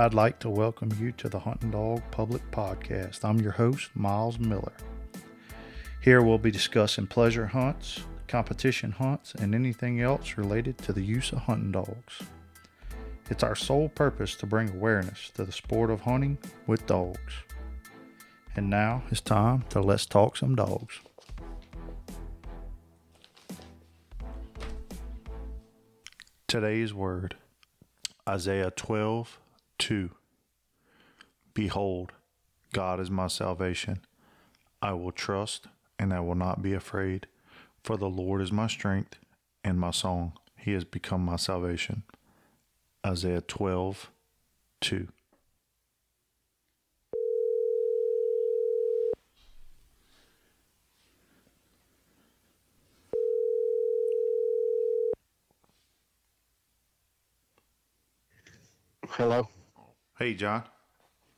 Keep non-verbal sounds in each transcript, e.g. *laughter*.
I'd like to welcome you to the Hunting Dog Public Podcast. I'm your host, Miles Miller. Here we'll be discussing pleasure hunts, competition hunts, and anything else related to the use of hunting dogs. It's our sole purpose to bring awareness to the sport of hunting with dogs. And now it's time to let's talk some dogs. Today's word Isaiah 12 2. Behold, God is my salvation. I will trust and I will not be afraid, for the Lord is my strength and my song. He has become my salvation. Isaiah 12 2. Hello. Hey, Jon.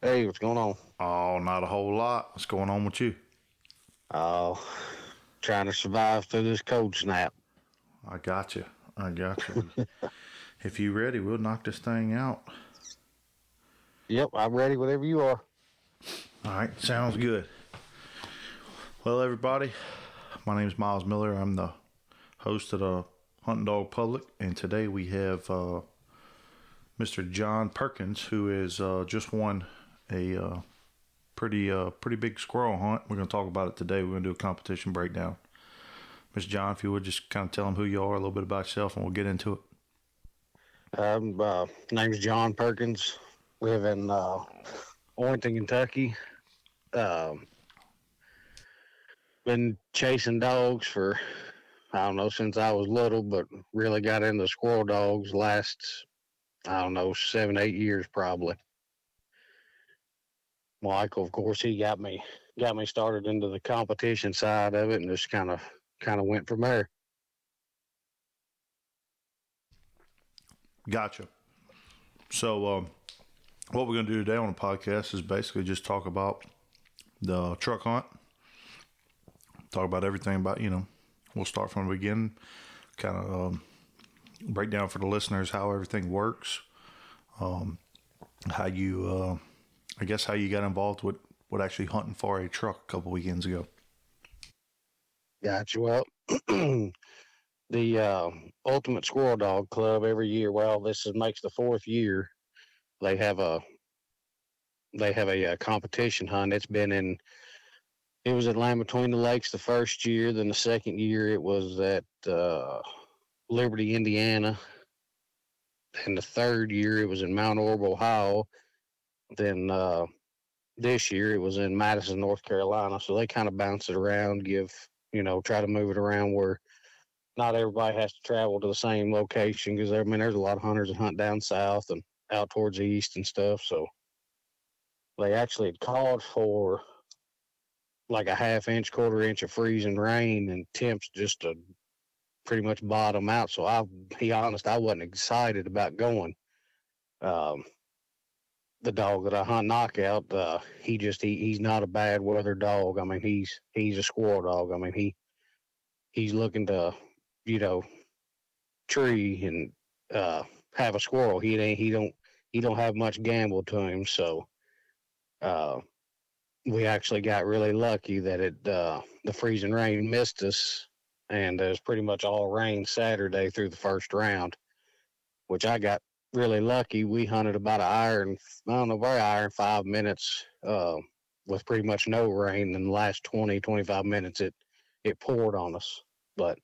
Hey, what's going on? Oh, not a whole lot. What's going on with you? Oh, trying to survive through this cold snap. I got you. I got you. *laughs* if you ready, we'll knock this thing out. Yep, I'm ready Whatever you are. All right, sounds good. Well, everybody, my name is Miles Miller. I'm the host of the Hunting Dog Public, and today we have uh, Mr. Jon Perkins, who is uh, just won a uh, pretty uh, pretty big squirrel hunt. We're going to talk about it today. We're going to do a competition breakdown. Mr. Jon, if you would just kind of tell them who you are, a little bit about yourself, and we'll get into it. Um, uh, name's Jon Perkins. Live in uh, Kentucky. Um, been chasing dogs for I don't know since I was little, but really got into squirrel dogs last I don't know seven eight years probably. Michael, of course, he got me got me started into the competition side of it, and just kind of kind of went from there. Gotcha. So, um, what we're going to do today on the podcast is basically just talk about the truck hunt, talk about everything about, you know, we'll start from the beginning, kind of um, break down for the listeners how everything works, um, how you, uh, I guess, how you got involved with, with actually hunting for a truck a couple weekends ago. Gotcha. Well, *clears throat* the uh, Ultimate Squirrel Dog Club every year. Well, this is, makes the fourth year. They have a they have a, uh competition hunt. It's been in. It was at Land Between the Lakes the first year. Then the second year it was at uh, Liberty, Indiana. And the third year it was in Mount Orab, Ohio. Then uh, this year it was in Madison, North Carolina. So they kind of bounce it around, give you know, try to move it around where not everybody has to travel to the same location because I mean there's a lot of hunters that hunt down south and out towards the east and stuff. So they actually had called for like a half inch, quarter inch of freezing rain and temps just to pretty much bottom out. So I'll be honest, I wasn't excited about going. Um, the dog that I hunt knockout, uh, he just he, he's not a bad weather dog. I mean, he's he's a squirrel dog. I mean, he he's looking to, you know, tree and uh, have a squirrel. He ain't he don't he don't have much gamble to him. So, uh, we actually got really lucky that it uh, the freezing rain missed us, and it was pretty much all rain Saturday through the first round, which I got really lucky. We hunted about an hour and I don't know, an hour and five minutes uh, with pretty much no rain. In the last 20, 25 minutes, it it poured on us, but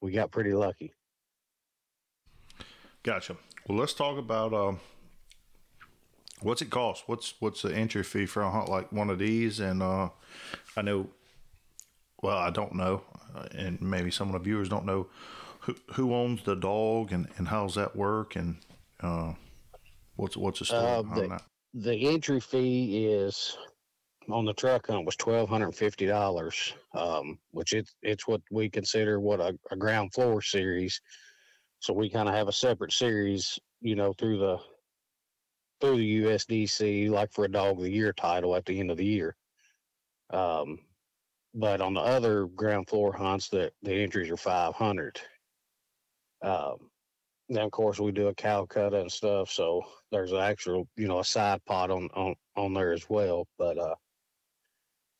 we got pretty lucky. Gotcha. Well, let's talk about um, what's it cost. What's what's the entry fee for a hunt like one of these? And uh, I know, well, I don't know, uh, and maybe some of the viewers don't know who who owns the dog and and how's that work and uh, what's what's the story Uh, the, that? the entry fee is on the truck hunt was twelve hundred and fifty dollars, um, which it's it's what we consider what a, a ground floor series. So we kind of have a separate series, you know, through the through the USDC, like for a dog of the year title at the end of the year. Um, but on the other ground floor hunts, that the entries are five hundred. Um, then of course we do a Calcutta and stuff. So there's an actual, you know, a side pot on on on there as well. But uh,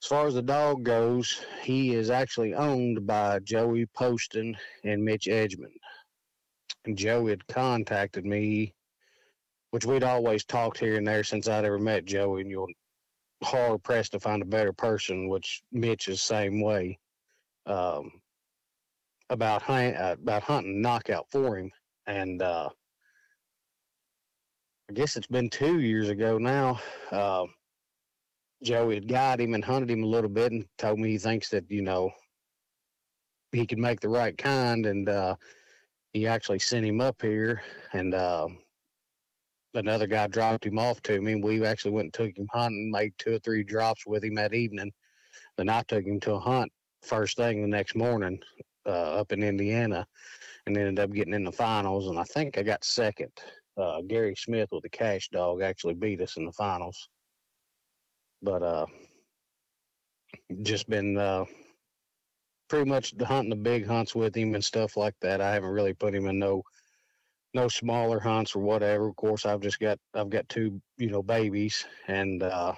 as far as the dog goes, he is actually owned by Joey Poston and Mitch Edgman. And Joey had contacted me, which we'd always talked here and there since I'd ever met Joey, and you're hard pressed to find a better person, which Mitch is same way. Um, about hunt, uh, about hunting knockout for him, and uh, I guess it's been two years ago now. Uh, Joey had got him and hunted him a little bit, and told me he thinks that you know he could make the right kind, and uh, he actually sent him up here, and uh, another guy dropped him off to me. We actually went and took him hunting, made two or three drops with him that evening. Then I took him to a hunt first thing the next morning uh, up in Indiana and ended up getting in the finals. And I think I got second. Uh, Gary Smith with the cash dog actually beat us in the finals. But uh, just been uh, pretty much hunting the big hunts with him and stuff like that. I haven't really put him in no no smaller hunts or whatever. Of course, I've just got I've got two you know babies and uh,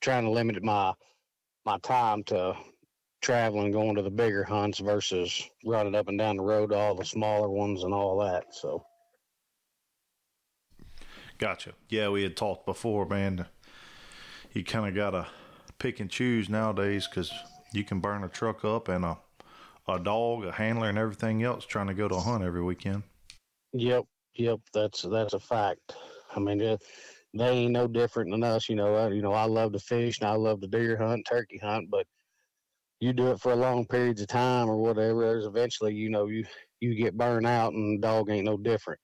trying to limit my my time to traveling, going to the bigger hunts versus running up and down the road to all the smaller ones and all that. So. Gotcha. Yeah, we had talked before, man. You kind of got to pick and choose nowadays because you can burn a truck up and a, a dog, a handler, and everything else trying to go to a hunt every weekend. Yep, yep, that's that's a fact. I mean, they ain't no different than us. You know, I, you know, I love to fish and I love to deer hunt, turkey hunt, but you do it for a long periods of time or whatever, there's eventually, you know, you you get burned out, and dog ain't no different.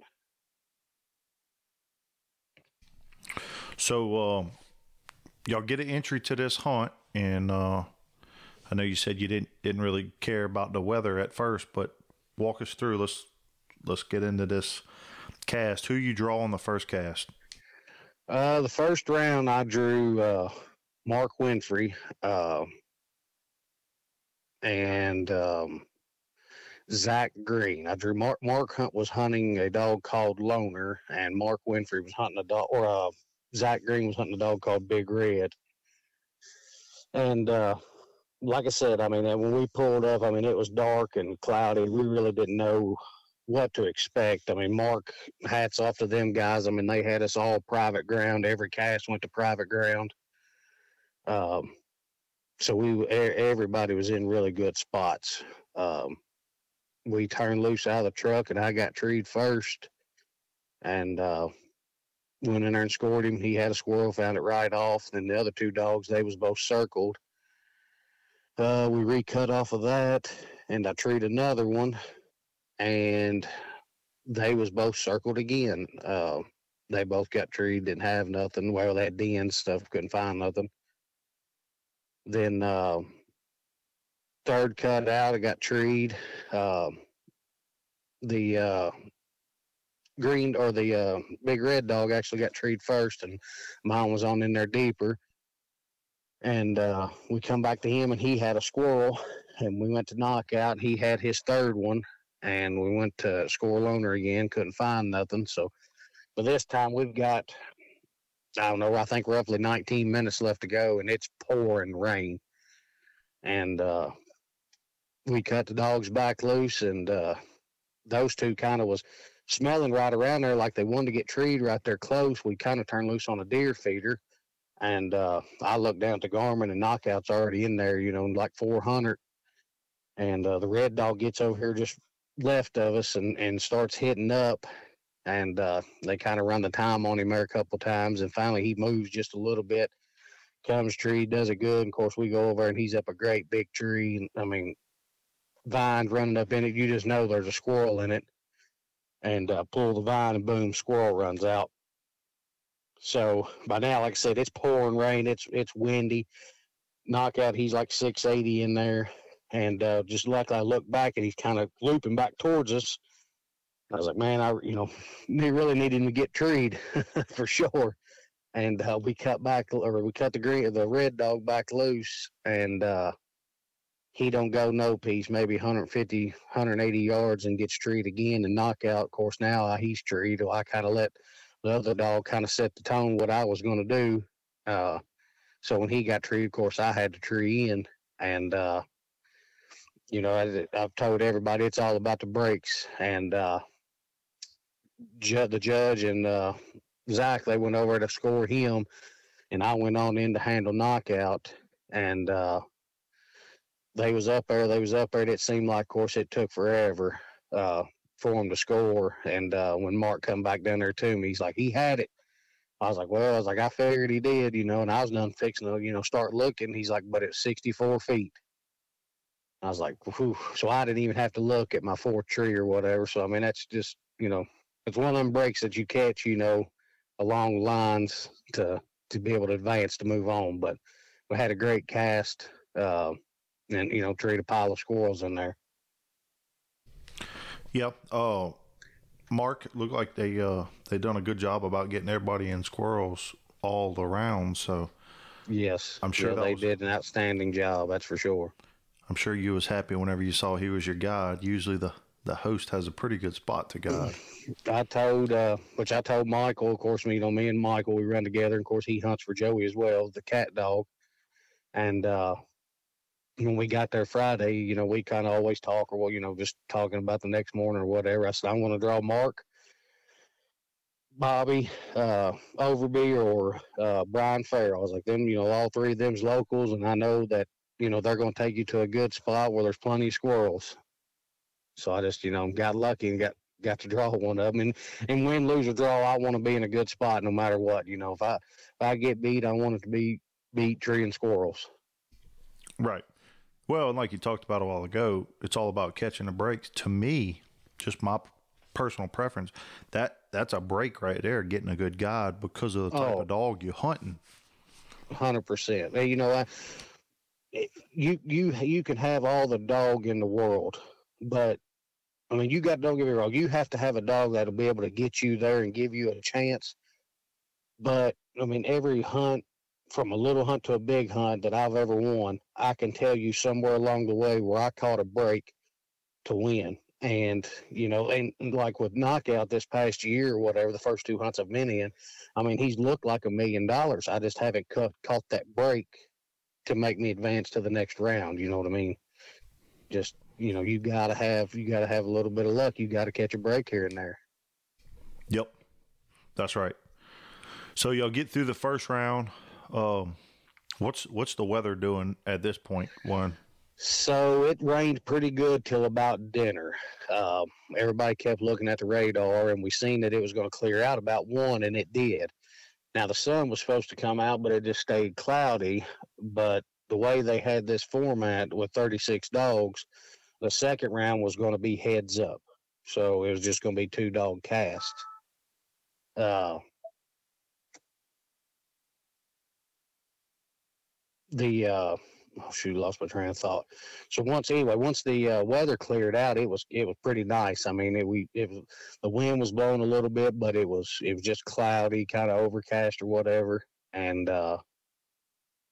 So, uh, y'all get an entry to this hunt, and uh, I know you said you didn't didn't really care about the weather at first, but walk us through. Let's let's get into this cast. Who you draw on the first cast? Uh, the first round, I drew uh, Mark Winfrey. Uh, and um, Zach Green. I drew Mark. Mark Hunt was hunting a dog called Loner, and Mark Winfrey was hunting a dog, or uh, Zach Green was hunting a dog called Big Red. And uh, like I said, I mean, when we pulled up, I mean, it was dark and cloudy. We really didn't know what to expect. I mean, Mark, hats off to them guys. I mean, they had us all private ground. Every cast went to private ground. Um, so we everybody was in really good spots. Um, we turned loose out of the truck, and I got treed first, and uh, went in there and scored him. He had a squirrel, found it right off. Then the other two dogs, they was both circled. Uh, we recut off of that, and I treed another one, and they was both circled again. Uh, they both got treed, didn't have nothing. Well, that den stuff couldn't find nothing. Then uh, third cut out, I got treed. Um, the uh, green or the uh, big red dog actually got treed first, and mine was on in there deeper. And uh, we come back to him, and he had a squirrel, and we went to knockout. He had his third one, and we went to score loner again. Couldn't find nothing. So, but this time we've got I don't know, I think roughly 19 minutes left to go, and it's pouring rain. And uh, we cut the dogs back loose, and uh, those two kind of was smelling right around there like they wanted to get treed right there close. We kind of turned loose on a deer feeder, and uh, I looked down the Garmin, and knockout's already in there, you know, like 400. And uh, the red dog gets over here just left of us and, and starts hitting up and uh, they kind of run the time on him there a couple times, and finally he moves just a little bit, comes tree, does it good. And of course, we go over and he's up a great big tree. And, I mean, vines running up in it. You just know there's a squirrel in it, and uh, pull the vine, and boom, squirrel runs out. So by now, like I said, it's pouring rain. It's it's windy. Knockout, he's like 680 in there, and uh, just like I look back and he's kind of looping back towards us I was like, man, I you know, *laughs* we really needed to get treed *laughs* for sure. And uh, we cut back, or we cut the green, the red dog back loose, and uh, he don't go no piece, maybe 150, 180 yards and gets treed again and knockout. Of course, now he's treed. I kind of let the other dog kind of set the tone what I was going to do. Uh, so when he got treed, of course, I had to tree in. And, uh, you know, I, have told everybody it's all about the breaks. And uh, ju- the judge and uh, Zach, they went over to score him. And I went on in to handle knockout. And, uh, they was up there. They was up there. It seemed like, of course, it took forever uh, for him to score. And uh, when Mark come back down there to me, he's like, he had it. I was like, well, I was like, I figured he did, you know, and I was done fixing to, you know, start looking. He's like, but it's 64 feet. I was like, Whew. so I didn't even have to look at my fourth tree or whatever. So I mean, that's just, you know, it's one of them breaks that you catch, you know, along lines to to be able to advance to move on. But we had a great cast. Uh, and you know trade a pile of squirrels in there. Yep. Oh, uh, Mark looked like they uh they done a good job about getting everybody in squirrels all around. So yes, I'm sure yeah, they was, did an outstanding job. That's for sure. I'm sure you was happy whenever you saw he was your guide. Usually the the host has a pretty good spot to guide. I told, uh, which I told Michael, of course, me, you know, me and Michael, we run together. And of course, he hunts for Joey as well, the cat dog. And uh, when we got there Friday, you know, we kind of always talk or, well, you know, just talking about the next morning or whatever. I said, I'm going to draw Mark, Bobby, uh, Overby, or uh, Brian Farrell. I was like, them, you know, all three of them's locals, and I know that, you know, they're going to take you to a good spot where there's plenty of squirrels. So I just, you know, got lucky and got got to *laughs* draw one of them. And, and win, lose, or draw, I want to be in a good spot no matter what. You know, if I if I get beat, I want it to be beat tree and squirrels. Right. Well, and like you talked about a while ago, it's all about catching the breaks. To me, just my personal preference, that that's a break right there, getting a good guide because of the type oh, of dog you're hunting. Hundred percent. You know, I, you you you can have all the dog in the world, but I mean, you got don't get me wrong, you have to have a dog that'll be able to get you there and give you a chance. But I mean, every hunt from a little hunt to a big hunt that I've ever won, I can tell you somewhere along the way where I caught a break to win. And, you know, and like with knockout this past year or whatever, the first two hunts I've been in, I mean, he's looked like a million dollars. I just haven't cut, caught that break to make me advance to the next round. You know what I mean? Just, you know, you gotta have, you gotta have a little bit of luck. You gotta catch a break here and there. Yep. That's right. So y'all get through the first round. Um, what's what's the weather doing at this point? One. So it rained pretty good till about dinner. Uh, everybody kept looking at the radar, and we seen that it was going to clear out about one, and it did. Now the sun was supposed to come out, but it just stayed cloudy. But the way they had this format with 36 dogs, the second round was going to be heads up. So it was just going to be two dog cast. Uh, the uh, oh shoot, lost my train of thought. So once anyway, once the uh, weather cleared out, it was it was pretty nice. I mean, it, we it was the wind was blowing a little bit, but it was it was just cloudy, kind of overcast or whatever, and uh,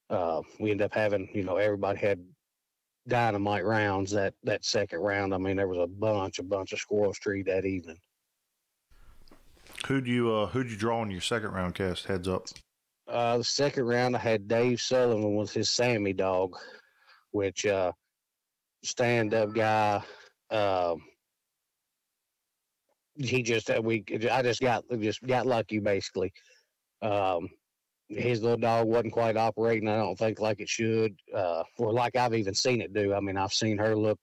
uh, we ended up having you know everybody had dynamite rounds that that second round. I mean, there was a bunch a bunch of squirrels treed that evening. Who'd you uh who'd you draw in your second round cast heads up? Uh, the second round, I had Dave Sullivan with his Sammy dog, which uh, stand up guy. Uh, he just uh, we I just got just got lucky basically. Um, his little dog wasn't quite operating. I don't think like it should, uh, or like I've even seen it do. I mean, I've seen her look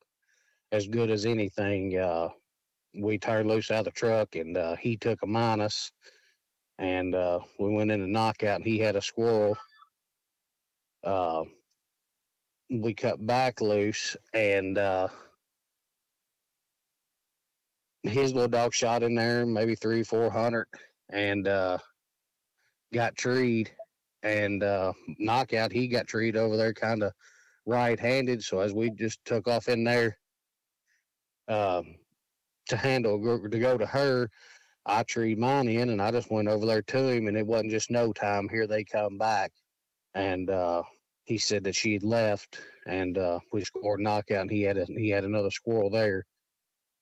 as good as anything. Uh, we turned loose out of the truck, and uh, he took a minus and uh, we went in a knockout and he had a squirrel. Uh, we cut back loose and uh, his little dog shot in there, maybe three, four hundred, and uh, got treed and uh, knockout. He got treed over there, kind of right-handed. So as we just took off in there um, to handle to go to her, I treed mine in and I just went over there to him and it wasn't just no time. Here they come back. And uh, he said that she had left and uh, we scored a knockout and he had a, he had another squirrel there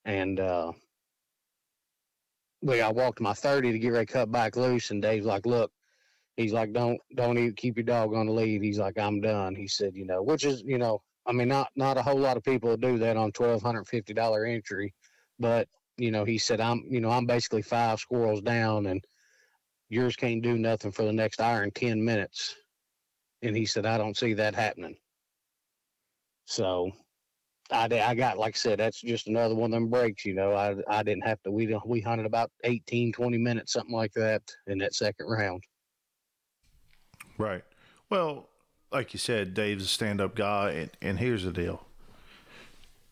and uh, we I walked my 30 to get ready to cut back loose and Dave's like look he's like don't don't even keep your dog on the lead he's like I'm done he said you know which is you know I mean not not a whole lot of people do that on $1250 entry but you know he said I'm you know I'm basically five squirrels down and yours can't do nothing for the next hour and 10 minutes and he said, I don't see that happening. So I, I got, like I said, that's just another one of them breaks, you know, I, I didn't have to, we, we hunted about 18, 20 minutes, something like that in that second round. Right. Well, like you said, Dave's a stand up guy. And, and here's the deal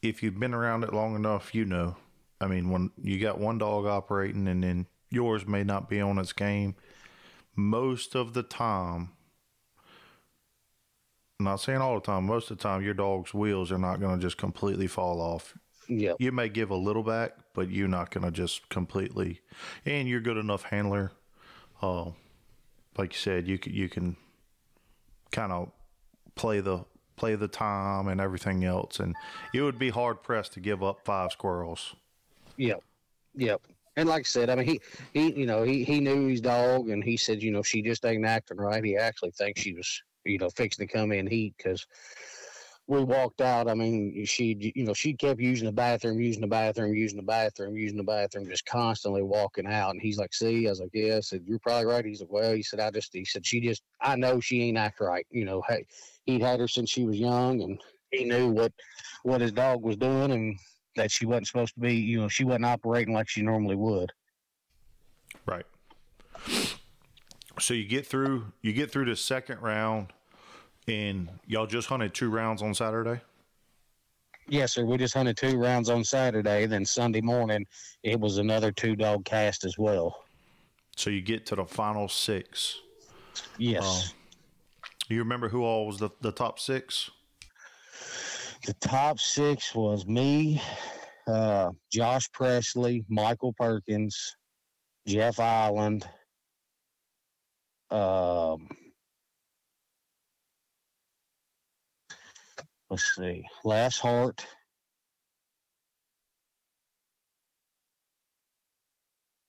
if you've been around it long enough, you know. I mean, when you got one dog operating and then yours may not be on its game, most of the time, I'm not saying all the time. Most of the time, your dog's wheels are not going to just completely fall off. Yeah. You may give a little back, but you're not going to just completely. And you're good enough handler. Uh, like you said, you can, you can kind of play the play the time and everything else, and it would be hard pressed to give up five squirrels. Yep. Yep. And like I said, I mean, he, he, you know, he, he knew his dog, and he said, you know, she just ain't acting right. He actually thinks she was you know, fixing to come in heat because we walked out. I mean, she, you know, she kept using the bathroom, using the bathroom, using the bathroom, using the bathroom, just constantly walking out. And he's like, "See," I was like, "Yeah." I said, "You're probably right." He's like, "Well," he said, "I just," he said, "She just, I know she ain't act right." You know, hey, he'd had her since she was young, and he knew what what his dog was doing, and that she wasn't supposed to be. You know, she wasn't operating like she normally would. Right. So you get through, you get through the second round and y'all just hunted two rounds on Saturday? Yes, sir. We just hunted two rounds on Saturday. Then Sunday morning, it was another two dog cast as well. So you get to the final six. Yes. Um, do you remember who all was the, the top six? The top six was me, uh, Josh Presley, Michael Perkins, Jeff Island, um, let's see, Last Heart.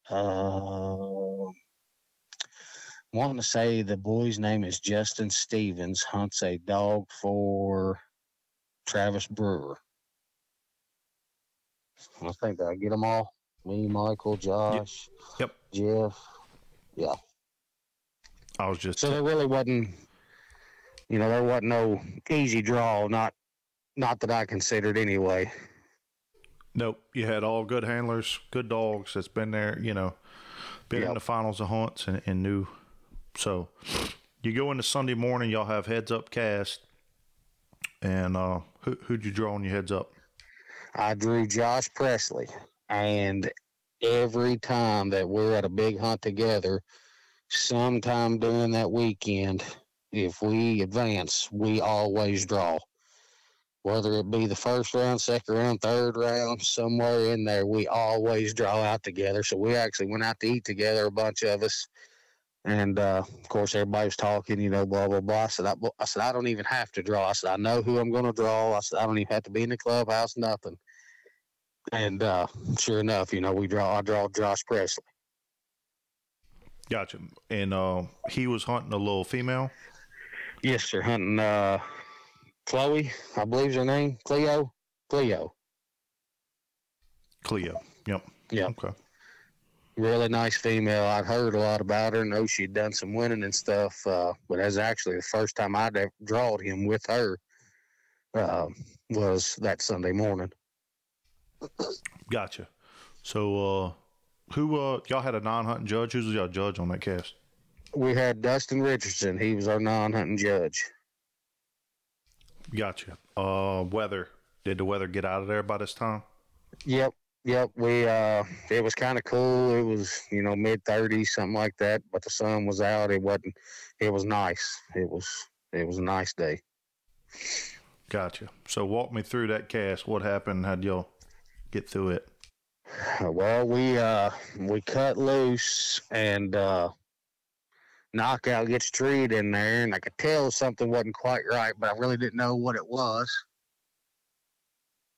Uh, wanting to say the boy's name is Justin Stevens, hunts a dog for Travis Brewer. I think I get them all. Me, Michael, Josh, yep, Jeff. Yeah. I was just so there really wasn't you know, there wasn't no easy draw, not not that I considered anyway. Nope. You had all good handlers, good dogs that's been there, you know, been yep. in the finals of hunts and, and knew. So you go into Sunday morning, y'all have heads up cast. And uh, who, who'd you draw on your heads up? I drew Josh Presley. And every time that we're at a big hunt together, sometime during that weekend, if we advance, we always draw. Whether it be the first round, second round, third round, somewhere in there, we always draw out together. So we actually went out to eat together, a bunch of us. And uh, of course, everybody was talking, you know, blah blah blah. I said, I, I said, I don't even have to draw. I said, I know who I'm going to draw. I said, I don't even have to be in the clubhouse, nothing. And uh, sure enough, you know, we draw. I draw Josh Presley. Gotcha. And uh, he was hunting a little female. Yes, sir. Hunting uh, Chloe, I believe's her name. Cleo. Cleo. Cleo. Yep. Yeah. Okay. Really nice female. I'd heard a lot about her. Know she'd done some winning and stuff. Uh, but that's actually the first time I'd ever drawed him with her. Uh, was that Sunday morning. Gotcha. So, uh, who uh, y'all had a non-hunting judge? Who's y'all judge on that cast? we had Dustin Richardson. He was our non-hunting judge. Gotcha. Uh, weather. Did the weather get out of there by this time? Yep. Yep. We uh, it was kind of cool. It was you know mid thirties, something like that. But the sun was out. It wasn't. It was nice. It was. It was a nice day. Gotcha. So walk me through that cast. What happened? How'd y'all get through it? *sighs* Well, we uh we cut loose and uh knockout gets treed in there, and I could tell something wasn't quite right, but I really didn't know what it was.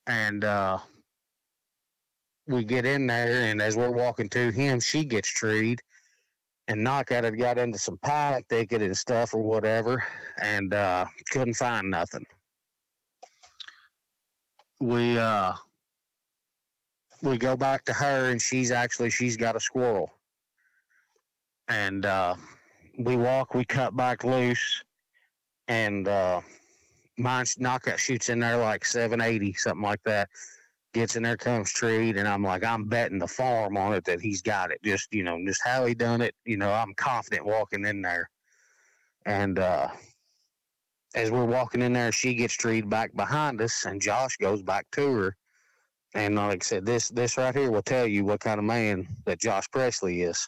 And uh, we get in there, and as we're walking to him, she gets treed, and knockout had got into some panic thicket and stuff or whatever, and uh, couldn't find nothing. We uh, we go back to her, and she's actually she's got a squirrel, and uh, we walk, we cut back loose, and uh, mine's knockout shoots in there like 780, something like that. Gets in there, comes treed, and I'm like, I'm betting the farm on it that he's got it. Just you know, just how he done it. You know, I'm confident walking in there, and uh, as we're walking in there, she gets treed back behind us, and Josh goes back to her. And like I said, this this right here will tell you what kind of man that Josh Presley is.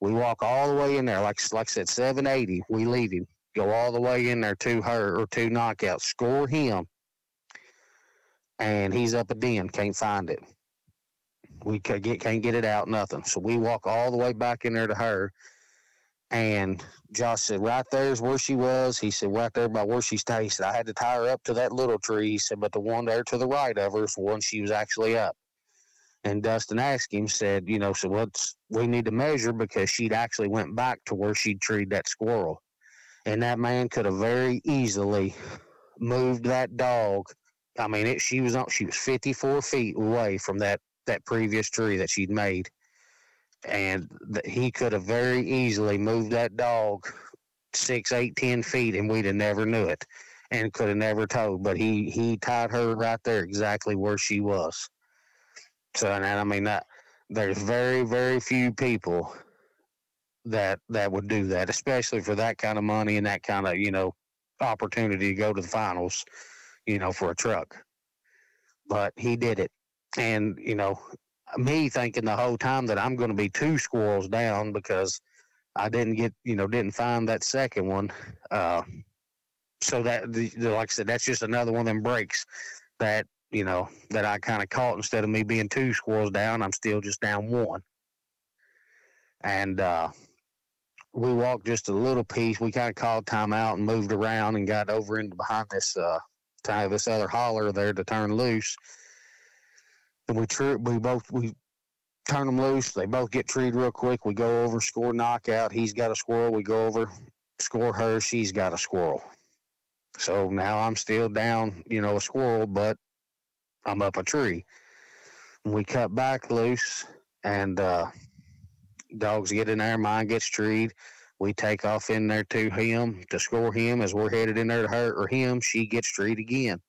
We walk all the way in there, like like I said, 780. We leave him, go all the way in there to her or two knockouts, score him, and he's up a den, can't find it. We can't get can't get it out, nothing. So we walk all the way back in there to her, and Josh said, right there's where she was. He said, right there by where she stayed. He said, I had to tie her up to that little tree. He said, but the one there to the right of her is the one she was actually up. And Dustin asked him, said, you know, so what's we need to measure because she'd actually went back to where she'd treed that squirrel. And that man could have very easily moved that dog. I mean, it, she was she was 54 feet away from that, that previous tree that she'd made. And th- he could have very easily moved that dog six, eight, ten feet and we'd have never knew it and could have never told. But he, he tied her right there exactly where she was. So, and I mean that there's very, very few people that that would do that, especially for that kind of money and that kind of you know opportunity to go to the finals, you know, for a truck. But he did it, and you know, me thinking the whole time that I'm going to be two squirrels down because I didn't get, you know, didn't find that second one. Uh, so that, the, the, like I said, that's just another one of them breaks that you know, that I kind of caught instead of me being two squirrels down, I'm still just down one. And uh, we walked just a little piece. We kind of called time out and moved around and got over into behind this uh, of this other holler there to turn loose. And we tri- we both we turn them loose. They both get treed real quick. We go over, score knockout. He's got a squirrel. We go over, score her. She's got a squirrel. So now I'm still down, you know, a squirrel, but I'm up a tree. We cut back loose, and uh, dogs get in there. Mine gets treed. We take off in there to him to score him as we're headed in there to her or him. She gets treed again.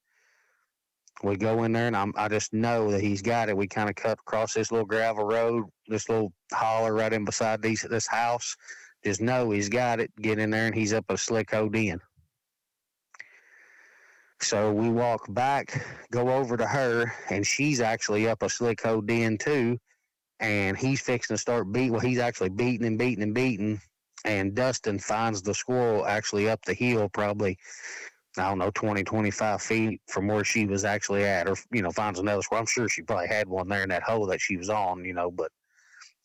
We go in there, and I'm, I just know that he's got it. We kind of cut across this little gravel road, this little holler right in beside these, this house. Just know he's got it. Get in there, and he's up a slick old den. So we walk back, go over to her, and she's actually up a slick hole den too. And he's fixing to start beating. Well, he's actually beating and beating and beating. And Dustin finds the squirrel actually up the hill, probably, I don't know, 20, 25 feet from where she was actually at, or, you know, finds another squirrel. I'm sure she probably had one there in that hole that she was on, you know, but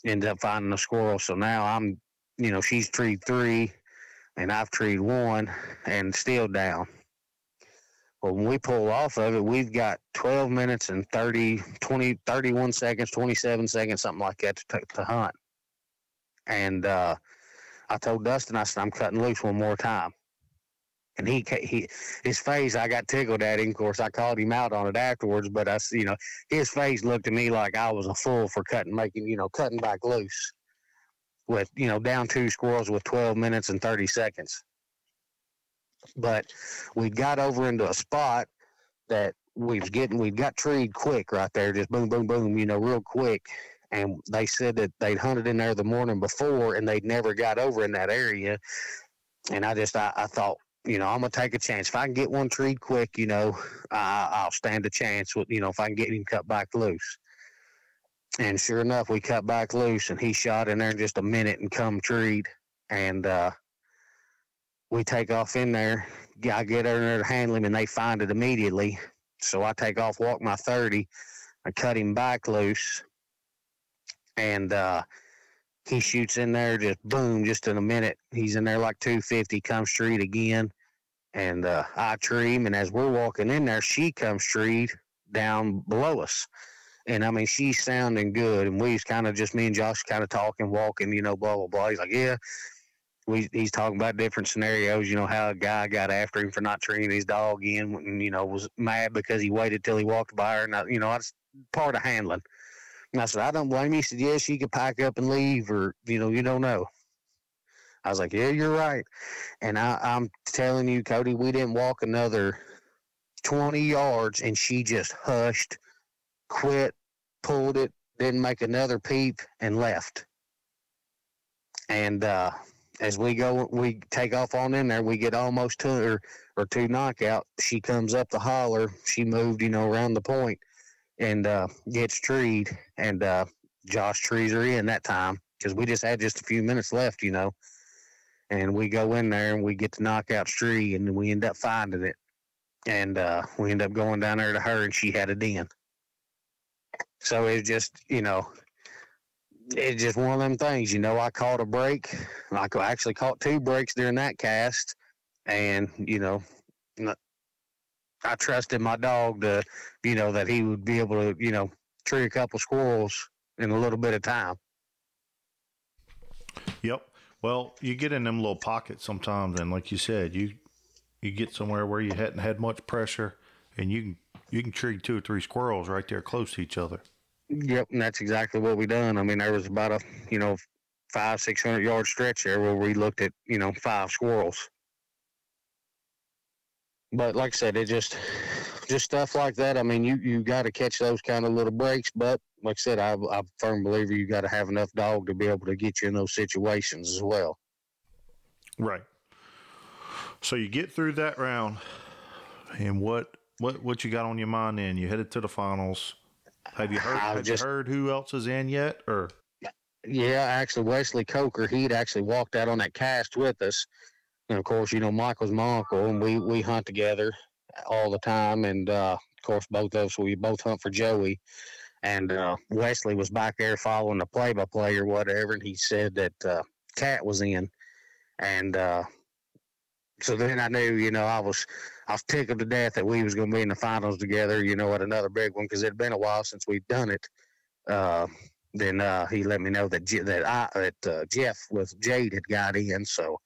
ended up finding the squirrel. So now I'm, you know, she's treed three and I've treed one and still down. Well, when we pull off of it, we've got 12 minutes and 30, 20, 31 seconds, 27 seconds, something like that to, to hunt. And uh, I told Dustin, I said, I'm cutting loose one more time. And he, he, his face, I got tickled at him. Of course, I called him out on it afterwards, but I, you know, his face looked at me like I was a fool for cutting, making, you know, cutting back loose with, you know, down two squirrels with 12 minutes and 30 seconds but we got over into a spot that we was getting we've got treed quick right there, just boom, boom, boom, you know, real quick. And they said that they'd hunted in there the morning before and they'd never got over in that area. And I just I, I thought, you know, I'm gonna take a chance. If I can get one treed quick, you know, I, I'll stand a chance with, you know, if I can get him cut back loose. And sure enough, we cut back loose, and he shot in there in just a minute and come treed. And uh, we take off in there. I get in there to handle him, and they find it immediately. So I take off, walk my 30, I cut him back loose, and uh, he shoots in there, just boom, just in a minute. He's in there like 250, comes street again, and uh, I tree him. And as we're walking in there, she comes street down below us. And I mean, she's sounding good. And we kind of just me and Josh kind of talking, walking, you know, blah, blah, blah. He's like, yeah. We, he's talking about different scenarios, you know, how a guy got after him for not treating his dog in and, you know, was mad because he waited till he walked by her. And, I, you know, that's part of handling. And I said, I don't blame you. He said, yes, you could pack up and leave or, you know, you don't know. I was like, yeah, you're right. And I, I'm telling you, Cody, we didn't walk another 20 yards and she just hushed, quit, pulled it, didn't make another peep, and left. And uh, as we go, we take off on in there. We get almost to her or two knockout. She comes up the holler. She moved, you know, around the point and uh, gets treed. And uh, Josh trees her in that time because we just had just a few minutes left, you know. And we go in there and we get the knockout tree and we end up finding it. And uh, we end up going down there to her and she had a den. So it's just, you know, it's just one of them things. You know, I caught a break. I actually caught two breaks during that cast, and you know, I trusted my dog to, you know, that he would be able to, you know, tree a couple squirrels in a little bit of time. Yep. Well, you get in them little pockets sometimes, and like you said, you you get somewhere where you hadn't had much pressure, and you can you can tree two or three squirrels right there close to each other. Yep, and that's exactly what we done. I mean, there was about a you know five six hundred yard stretch there where we looked at you know five squirrels. But like I said, it just just stuff like that. I mean, you you got to catch those kind of little breaks. But like I said, I, I'm a firm believer you got to have enough dog to be able to get you in those situations as well. Right. So you get through that round, and what what what you got on your mind then? You headed to the finals. Have you heard? have just, you heard who else is in yet? Or yeah, actually Wesley Coker. He'd actually walked out on that cast with us, and of course, you know Michael's my uncle, and we we hunt together all the time. And uh, of course, both of us we both hunt for Joey. And uh, Wesley was back there following the play-by-play or whatever, and he said that uh, Cat was in, and uh, so then I knew, you know, I was I was tickled to death that we was going to be in the finals together, you know, at another big one because it had been a while since we'd done it. Uh, then uh, he let me know that that I that uh, Jeff with Jade had got in, so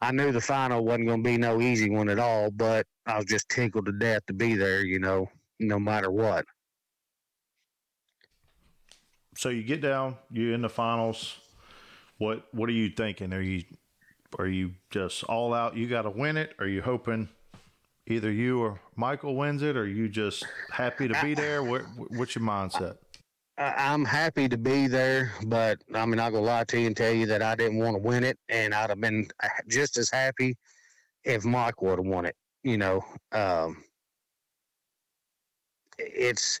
I knew the final wasn't going to be no easy one at all. But I was just tickled to death to be there, you know, no matter what. So you get down, you're in the finals. What what are you thinking? Are you are you just all out? You got to win it. Are you hoping either you or Michael wins it, or you just happy to be *laughs* there? What, what's your mindset? I'm happy to be there, but I mean, I'm gonna lie to you and tell you that I didn't want to win it, and I'd have been just as happy if Mike would have won it. You know, um, it's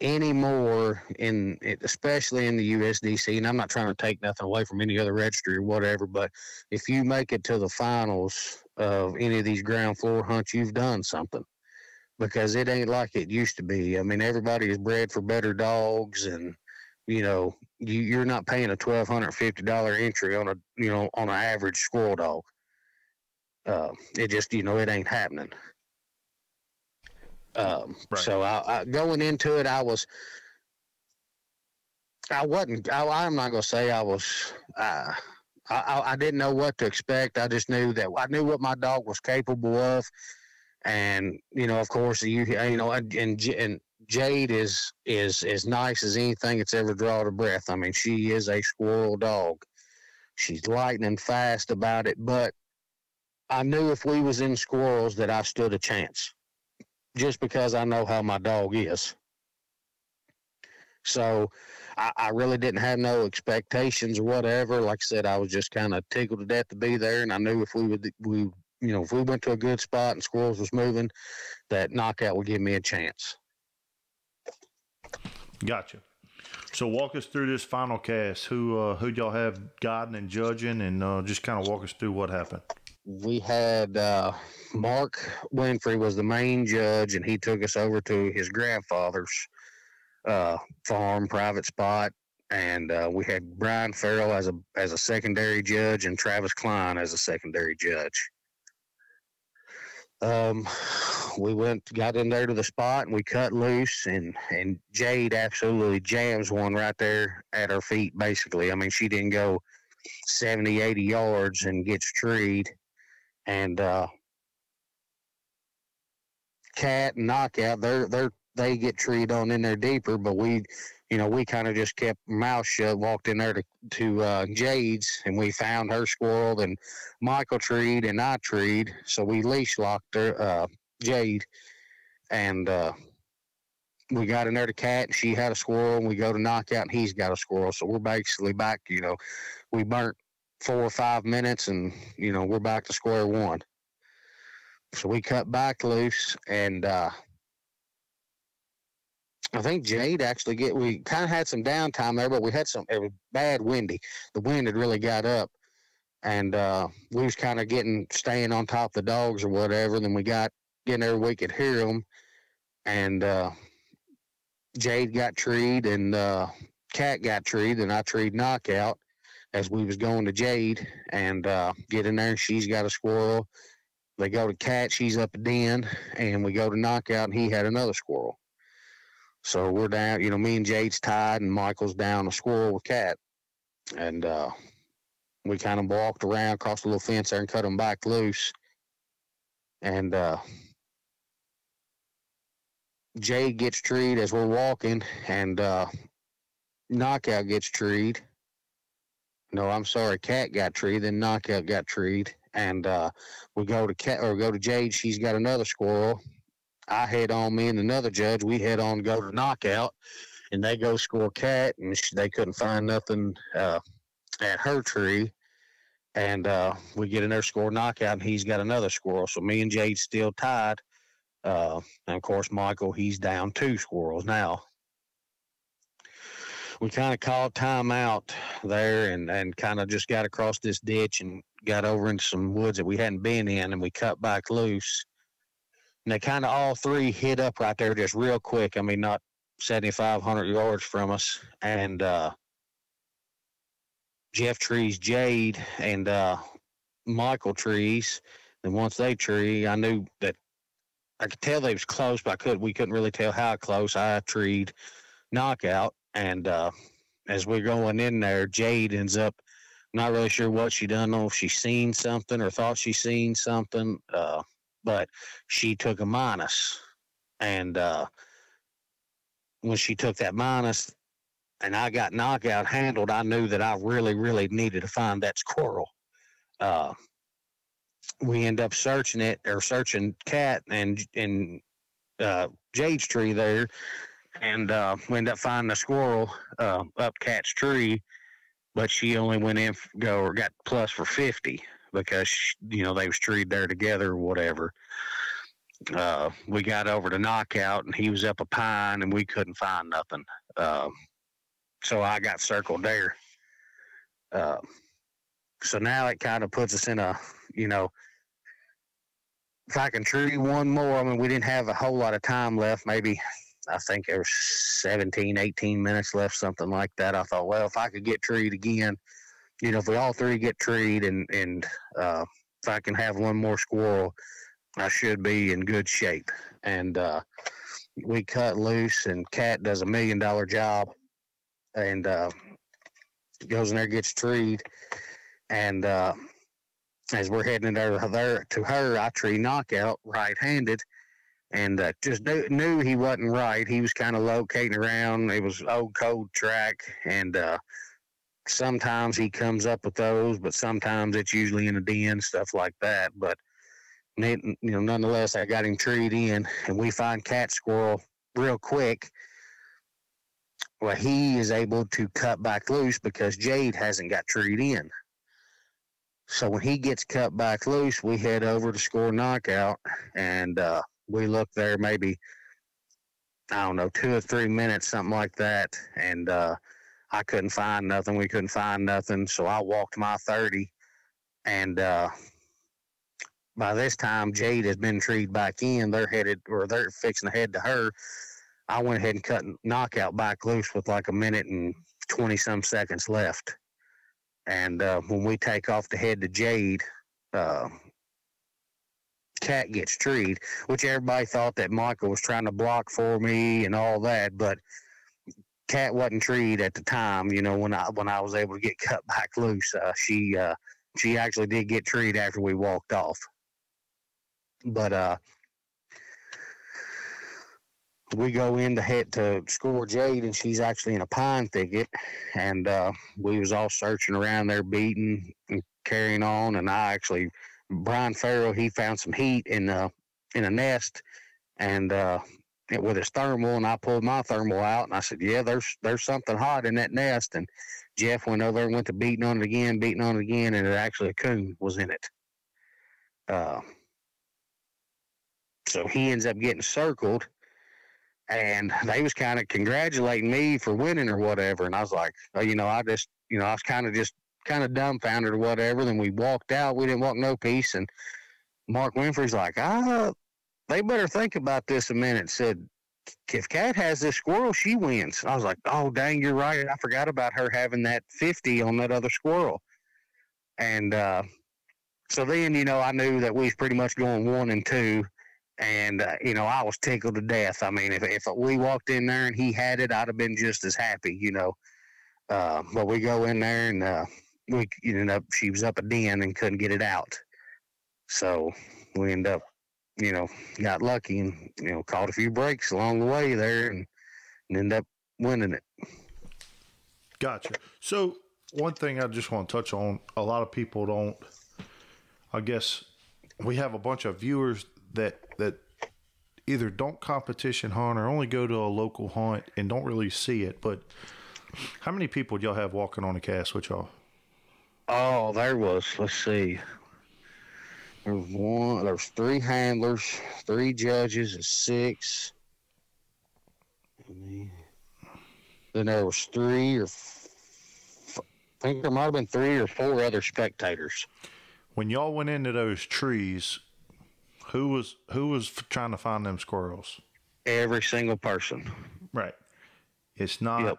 anymore in especially in the USDC and I'm not trying to take nothing away from any other registry or whatever but if you make it to the finals of any of these ground floor hunts you've done something because it ain't like it used to be I mean everybody is bred for better dogs and you know you, you're not paying a twelve hundred fifty dollar entry on a you know on an average squirrel dog uh, it just you know it ain't happening um, right. So I, I, going into it, I was, I wasn't. I, am not gonna say I was. Uh, I, I didn't know what to expect. I just knew that I knew what my dog was capable of, and you know, of course, you you know, and and Jade is is as nice as anything that's ever drawn a breath. I mean, she is a squirrel dog. She's lightning fast about it, but I knew if we was in squirrels that I stood a chance just because I know how my dog is. So I, I, really didn't have no expectations or whatever. Like I said, I was just kind of tickled to death to be there, and I knew if we would, we, you know, if we went to a good spot and squirrels was moving, that knockout would give me a chance. Gotcha. So walk us through this final cast. Who uh, who y'all have guiding and judging, and uh, just kind of walk us through what happened we had uh, Mark Winfrey was the main judge, and he took us over to his grandfather's uh, farm, private spot, and uh, we had Brian Farrell as a as a secondary judge and Travis Klein as a secondary judge. Um, we went got in there to the spot and we cut loose and and Jade absolutely jams one right there at her feet. Basically, I mean she didn't go 70, 80 yards and gets treed, and uh, cat and knockout they're they're they get treed on in there deeper, but we you know, we kind of just kept mouth shut, walked in there to, to uh, Jade's, and we found her squirrel, and Michael treed, and I treed. So we leash locked her, uh, Jade, and uh, we got in there to cat, and she had a squirrel, and we go to knockout, and he's got a squirrel. So we're basically back, you know, we burnt four or five minutes, and, you know, we're back to square one. So we cut back loose, and uh, I think Jade actually get we kind of had some downtime there, but we had some it was bad windy. The wind had really got up, and uh, we was kind of getting staying on top of the dogs or whatever. Then we got getting there we could hear them, and uh, Jade got treed and uh, Cat got treed, and I treed knockout as we was going to Jade and uh, get in there. She's got a squirrel. They go to Cat, she's up a den, and we go to knockout, and he had another squirrel. So we're down, you know, me and Jade's tied and Michael's down a squirrel with cat. And uh, we kind of walked around across the little fence there and cut them back loose. And uh, Jade gets treed as we're walking, and uh, Knockout gets treed. No, I'm sorry, Cat got treed, then Knockout got treed. And uh, we go to Cat or go to Jade. She's got another squirrel, I head on me and another judge. We head on go to knockout, and they go score cat, and they couldn't find nothing uh, at her tree. And uh, we get in there score knockout, and he's got another squirrel. So me and Jade still tied. Uh, and of course, Michael, he's down two squirrels now. We kind of called time out there and, and kind of just got across this ditch and got over into some woods that we hadn't been in, and we cut back loose and they kind of all three hit up right there just real quick. I mean, not 7,500 yards from us. And uh, Jeff Trees, Jade, and uh, Michael Trees. And once they tree, I knew that I could tell they was close, but I could we couldn't really tell how close. I treed knockout, and uh, as we're going in there, Jade ends up not really sure what she done. Know if she seen something or thought she seen something. Uh, but she took a minus, and uh, when she took that minus, and I got knockout handled, I knew that I really, really needed to find that squirrel. Uh, we end up searching it or searching cat and and uh, Jade's tree there, and uh, we end up finding a squirrel uh, up cat's tree, but she only went in go or got plus for fifty because you know they was treed there together or whatever. Uh, we got over to knockout and he was up a pine and we couldn't find nothing. Uh, so I got circled there. Uh, so now it kind of puts us in a, you know, if I can tree one more, I mean, we didn't have a whole lot of time left. Maybe I think there was 17, 18 minutes left, something like that. I thought, well, if I could get treed again, you know, if we all three get treed and and uh, if I can have one more squirrel, I should be in good shape. And uh, we cut loose, and Cat does a million dollar job, and uh, goes in there gets treed, and uh, as we're heading there, there to her, I tree knockout right handed. And uh, just knew, knew he wasn't right. He was kind of locating around. It was old cold track, and uh, sometimes he comes up with those, but sometimes it's usually in a den, stuff like that. But you know, nonetheless, I got him treed in, and we find cat squirrel real quick. Well, he is able to cut back loose because Jade hasn't got treed in. So when he gets cut back loose, we head over to score knockout, and uh, we look there maybe I don't know two or three minutes, something like that, and uh, I couldn't find nothing. We couldn't find nothing. So I walked my 30. And uh, by this time, Jade has been treed back in. They're headed, or they're fixing to head to her. I went ahead and cut knockout back loose with like a minute and 20 some seconds left. And uh, when we take off to head to Jade, uh, Cat gets treed, which everybody thought that Michael was trying to block for me and all that, but Cat wasn't treed at the time. You know when I when I was able to get cut back loose, uh, she uh, she actually did get treed after we walked off. But uh, we go in to head to score Jade, and she's actually in a pine thicket, and uh, we was all searching around there, beating and carrying on, and I actually Brian Farrell he found some heat in uh in a nest, and uh, with his thermal, and I pulled my thermal out, and I said, "Yeah, there's there's something hot in that nest," and Jeff went over and went to beating on it again, beating on it again, and it actually a coon was in it. Uh, so he ends up getting circled and they was kind of congratulating me for winning or whatever. And I was like, oh, you know, I just, you know, I was kind of just kind of dumbfounded or whatever. Then we walked out. We didn't walk no piece. And Mark Winfrey's like, ah, they better think about this a minute. Said, if Cat has this squirrel, she wins. I was like, oh, dang, you're right. I forgot about her having that 50 on that other squirrel. And uh, so then, you know, I knew that we was pretty much going one and two and uh, you know I was tickled to death. I mean, if if we walked in there and he had it, I'd have been just as happy, you know. Uh, but we go in there and uh, we ended up she was up a den and couldn't get it out, so we end up, you know, got lucky and you know caught a few breaks along the way there and, and end up winning it. Gotcha. So one thing I just want to touch on: a lot of people don't. I guess we have a bunch of viewers that that either don't competition hunt or only go to a local hunt and don't really see it. But how many people y'all have walking on a cast with y'all? Oh, there was. Let's see. There's one. There's three handlers, three judges, and six. Then there was three or f- I think there might have been three or four other spectators. When y'all went into those trees, who was who was trying to find them squirrels? Every single person. Right. It's not. Yep.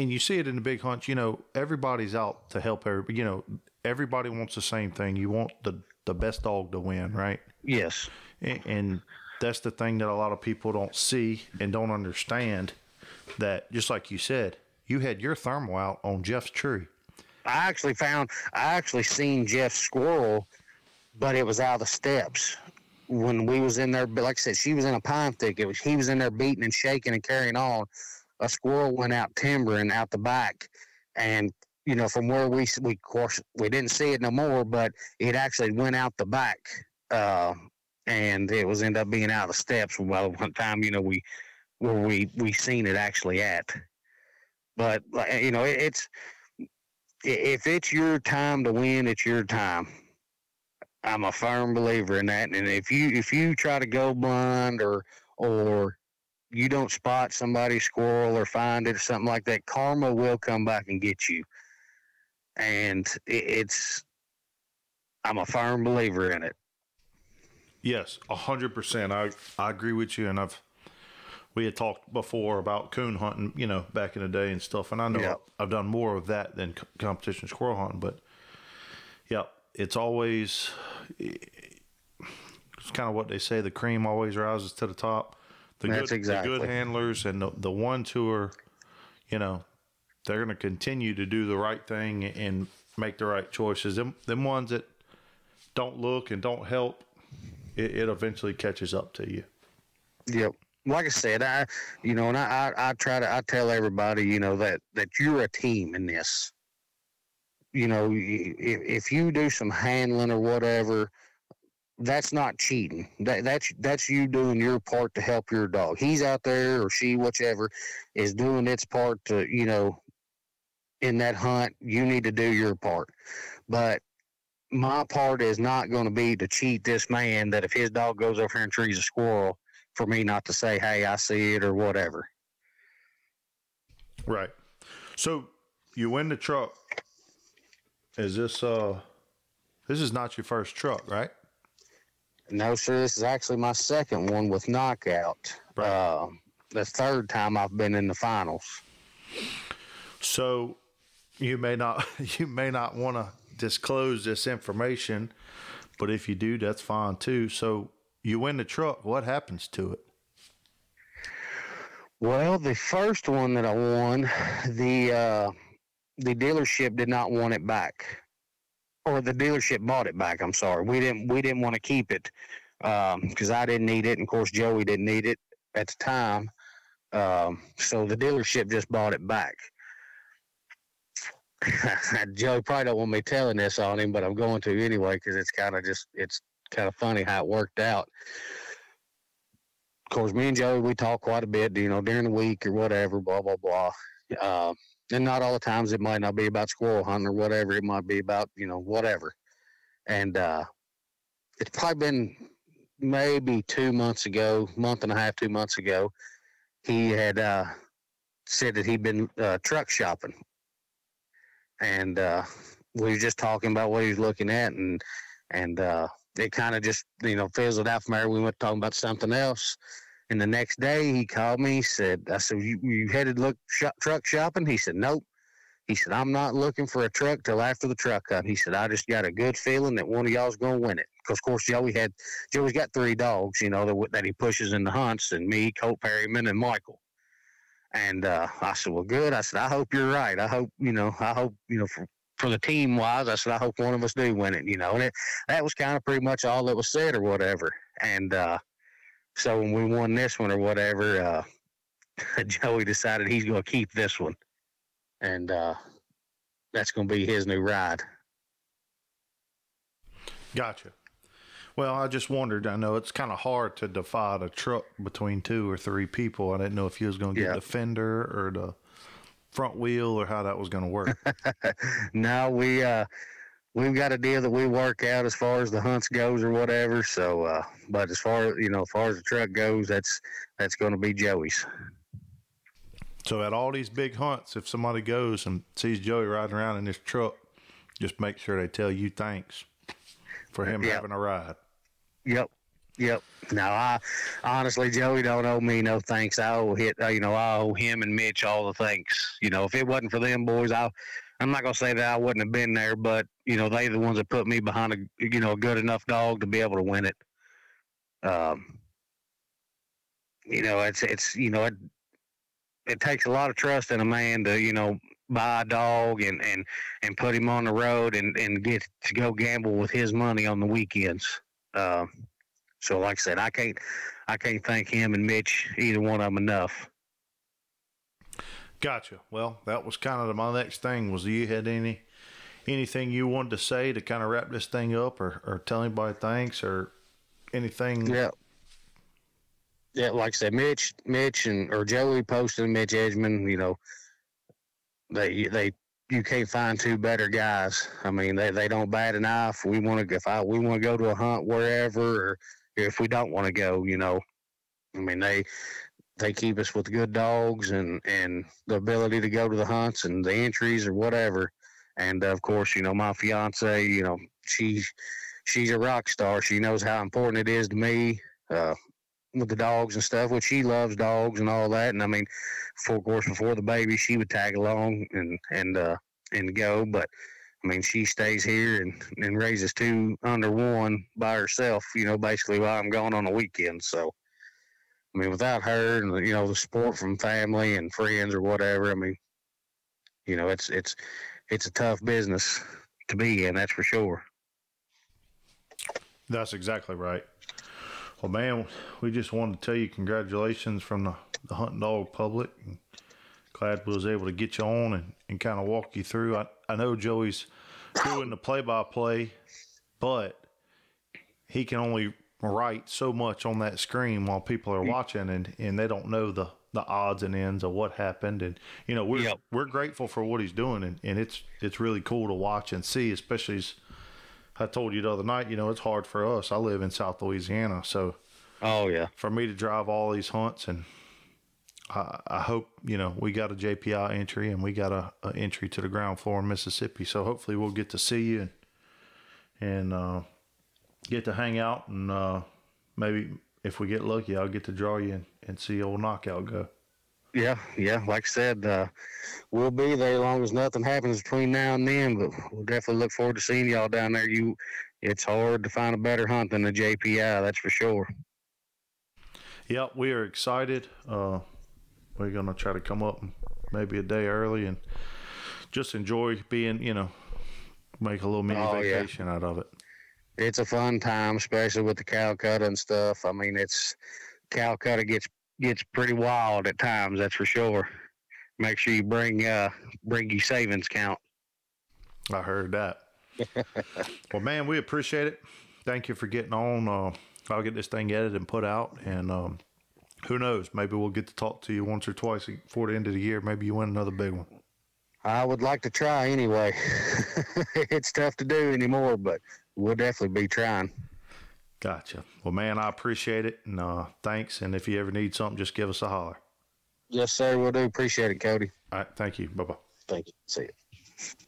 And you see it in the big hunts. You know, everybody's out to help everybody. You know, everybody wants the same thing. You want the the best dog to win, right? Yes. And, and that's the thing that a lot of people don't see and don't understand. That just like you said, you had your thermal out on Jeff's tree. I actually found. I actually seen Jeff's squirrel but it was out of the steps when we was in there. But like I said, she was in a pine thicket. He was in there beating and shaking and carrying on. A squirrel went out timbering out the back, and you know from where we we of course we didn't see it no more, but it actually went out the back, uh, and it was end up being out of steps. Well, *laughs* one time you know we where we we seen it actually at, but you know it, it's if it's your time to win, it's your time I'm a firm believer in that. And if you if you try to go blind or or you don't spot somebody's squirrel or find it or something like that, karma will come back and get you. And it's I'm a firm believer in it. Yes, a hundred percent. I I agree with you, and I've we had talked before about coon hunting, you know, back in the day and stuff. And I know yep. I've done more of that than competition squirrel hunting, but yeah, it's always it's kind of what they say the cream always rises to the top. The That's good, exactly. the good handlers and the, the ones who are, you know, they're going to continue to do the right thing and make the right choices. Them, them ones that don't look and don't help, it, it eventually catches up to you. Yep. Like I said, I, you know, and I, I, I try to, I tell everybody, you know, that, that you're a team in this you know, if, if you do some handling or whatever, that's not cheating. That that's that's you doing your part to help your dog. He's out there or she, whichever, is doing its part to you know, in that hunt. You need to do your part, but my part is not going to be to cheat this man. That if his dog goes over here and trees a squirrel, for me not to say, "Hey, I see it" or whatever. Right. So you win the truck is this uh this is not your first truck, right? No, sir. This is actually my second one with knockout. Right. Uh, the third time I've been in the finals. So you may not *laughs* you may not want to disclose this information, but if you do, that's fine too. So you win the truck. What happens to it? Well, the first one that I won, the uh, the dealership did not want it back, or the dealership bought it back. I'm sorry, we didn't we didn't want to keep it because um, I didn't need it, and of course Joey didn't need it at the time. Um, so the dealership just bought it back. *laughs* Joey probably don't want me telling this on him, but I'm going to anyway because it's kind of just it's kind of funny how it worked out. Of course, me and Joey we talk quite a bit, you know, during the week or whatever, blah blah blah. Uh, and not all the times it might not be about squirrel hunting or whatever. It might be about you know whatever. And uh, it's probably been maybe two months ago, month and a half, two months ago. He had uh, said that he'd been uh, truck shopping and uh, we were just talking about what he was looking at, and and uh, it kind of just you know fizzled out from there. We went talking about something else, and the next day he called me. He said, "I said you, you headed look shop, truck shopping?" He said, "Nope." He said, "I'm not looking for a truck till after the truck hunt." He said, "I just got a good feeling that one of y'all's going to win it." Because of course Joey had Joey's got three dogs, you know, that, that he pushes in the hunts, and me, Colt Perryman, and Michael. And uh, I said, well, good. I said, I hope you're right. I hope, you know, I hope, you know, for, for the team wise, I said, I hope one of us do win it, you know. And it, that was kind of pretty much all that was said or whatever. And uh, so when we won this one or whatever, uh, *laughs* Joey decided he's going to keep this one. And uh, that's going to be his new ride. Gotcha. Well, I just wondered. I know it's kind of hard to divide a truck between two or three people. I didn't know if you was going to get yeah. the fender or the front wheel or how that was going to work. *laughs* no, we uh, we've got a deal that we work out as far as the hunts goes or whatever. So, uh, but as far as you know, as far as the truck goes, that's that's going to be Joey's. So at all these big hunts, if somebody goes and sees Joey riding around in this truck, just make sure they tell you thanks for him yep. having a ride. Yep. Yep. Now, I honestly, Joey don't owe me no thanks. I owe hit, uh, you know, I owe him and Mitch all the thanks. You know, if it wasn't for them boys, I, I'm not gonna say that I wouldn't have been there, but you know, they the ones that put me behind a, you know, a good enough dog to be able to win it. Um, you know, it's it's you know, it it takes a lot of trust in a man to you know buy a dog and and and put him on the road and and get to go gamble with his money on the weekends. Uh, so, like I said, I can't I can't thank him and Mitch either one of them enough. Gotcha. Well, that was kind of my next thing. Was you had any anything you wanted to say to kind of wrap this thing up, or or tell anybody thanks, or anything? Yeah. Yeah, like I said, Mitch, Mitch, and or Joey posted Mitch Edgman. You know, they they you can't find two better guys. I mean, they, they don't bat an eye. If we want to, if I we want to go to a hunt wherever, or if we don't want to go, you know, I mean they they keep us with good dogs and and the ability to go to the hunts and the entries or whatever. And of course, you know, my fiance, you know, she's she's a rock star. She knows how important it is to me. Uh, with the dogs and stuff, which she loves dogs and all that. And I mean, for of course, before the baby, she would tag along and and uh, and go. But I mean, she stays here and and raises two under one by herself. You know, basically while I'm gone on the weekend. So. I mean, without her and you know the support from family and friends or whatever, I mean, you know, it's it's it's a tough business to be in. That's for sure. That's exactly right. Well, man, we just wanted to tell you congratulations from the, the hunting dog public. And glad we was able to get you on and, and kind of walk you through. I, I know Joey's doing the play by play, but he can only write so much on that screen while people are watching and, and they don't know the, the odds and ends of what happened. And, you know, we're, yep. we're grateful for what he's doing and, and it's, it's really cool to watch and see, especially as, I told you the other night, you know, it's hard for us. I live in South Louisiana, so oh yeah, for me to drive all these hunts, and I, I hope you know we got a JPI entry and we got a, a, entry to the ground floor in Mississippi. So hopefully we'll get to see you and and uh, get to hang out and uh, maybe if we get lucky, I'll get to draw you and, and see old knockout go. Yeah, yeah. Like I said, uh, we'll be there as long as nothing happens between now and then. But we'll definitely look forward to seeing y'all down there. You, it's hard to find a better hunt than the JPI. That's for sure. Yep, we are excited. Uh, we're gonna try to come up maybe a day early and just enjoy being, you know, make a little mini Oh, yeah. vacation out of it. It's a fun time, especially with the Calcutta and stuff. I mean, it's Calcutta gets gets pretty wild at times. That's for sure. Make sure you bring uh bring your savings count. I heard that. *laughs* well, man, we appreciate it. Thank you for getting on. Uh, I'll get this thing edited and put out, and um, who knows? Maybe we'll get to talk to you once or twice before the end of the year. Maybe you win another big one. I would like to try anyway. *laughs* it's tough to do anymore, but we'll definitely be trying. Gotcha. Well, man, I appreciate it, and uh, thanks. And if you ever need something, just give us a holler. Yes, sir. We'll do. Appreciate it, Cody. All right, thank you. Bye bye. Thank you. See you.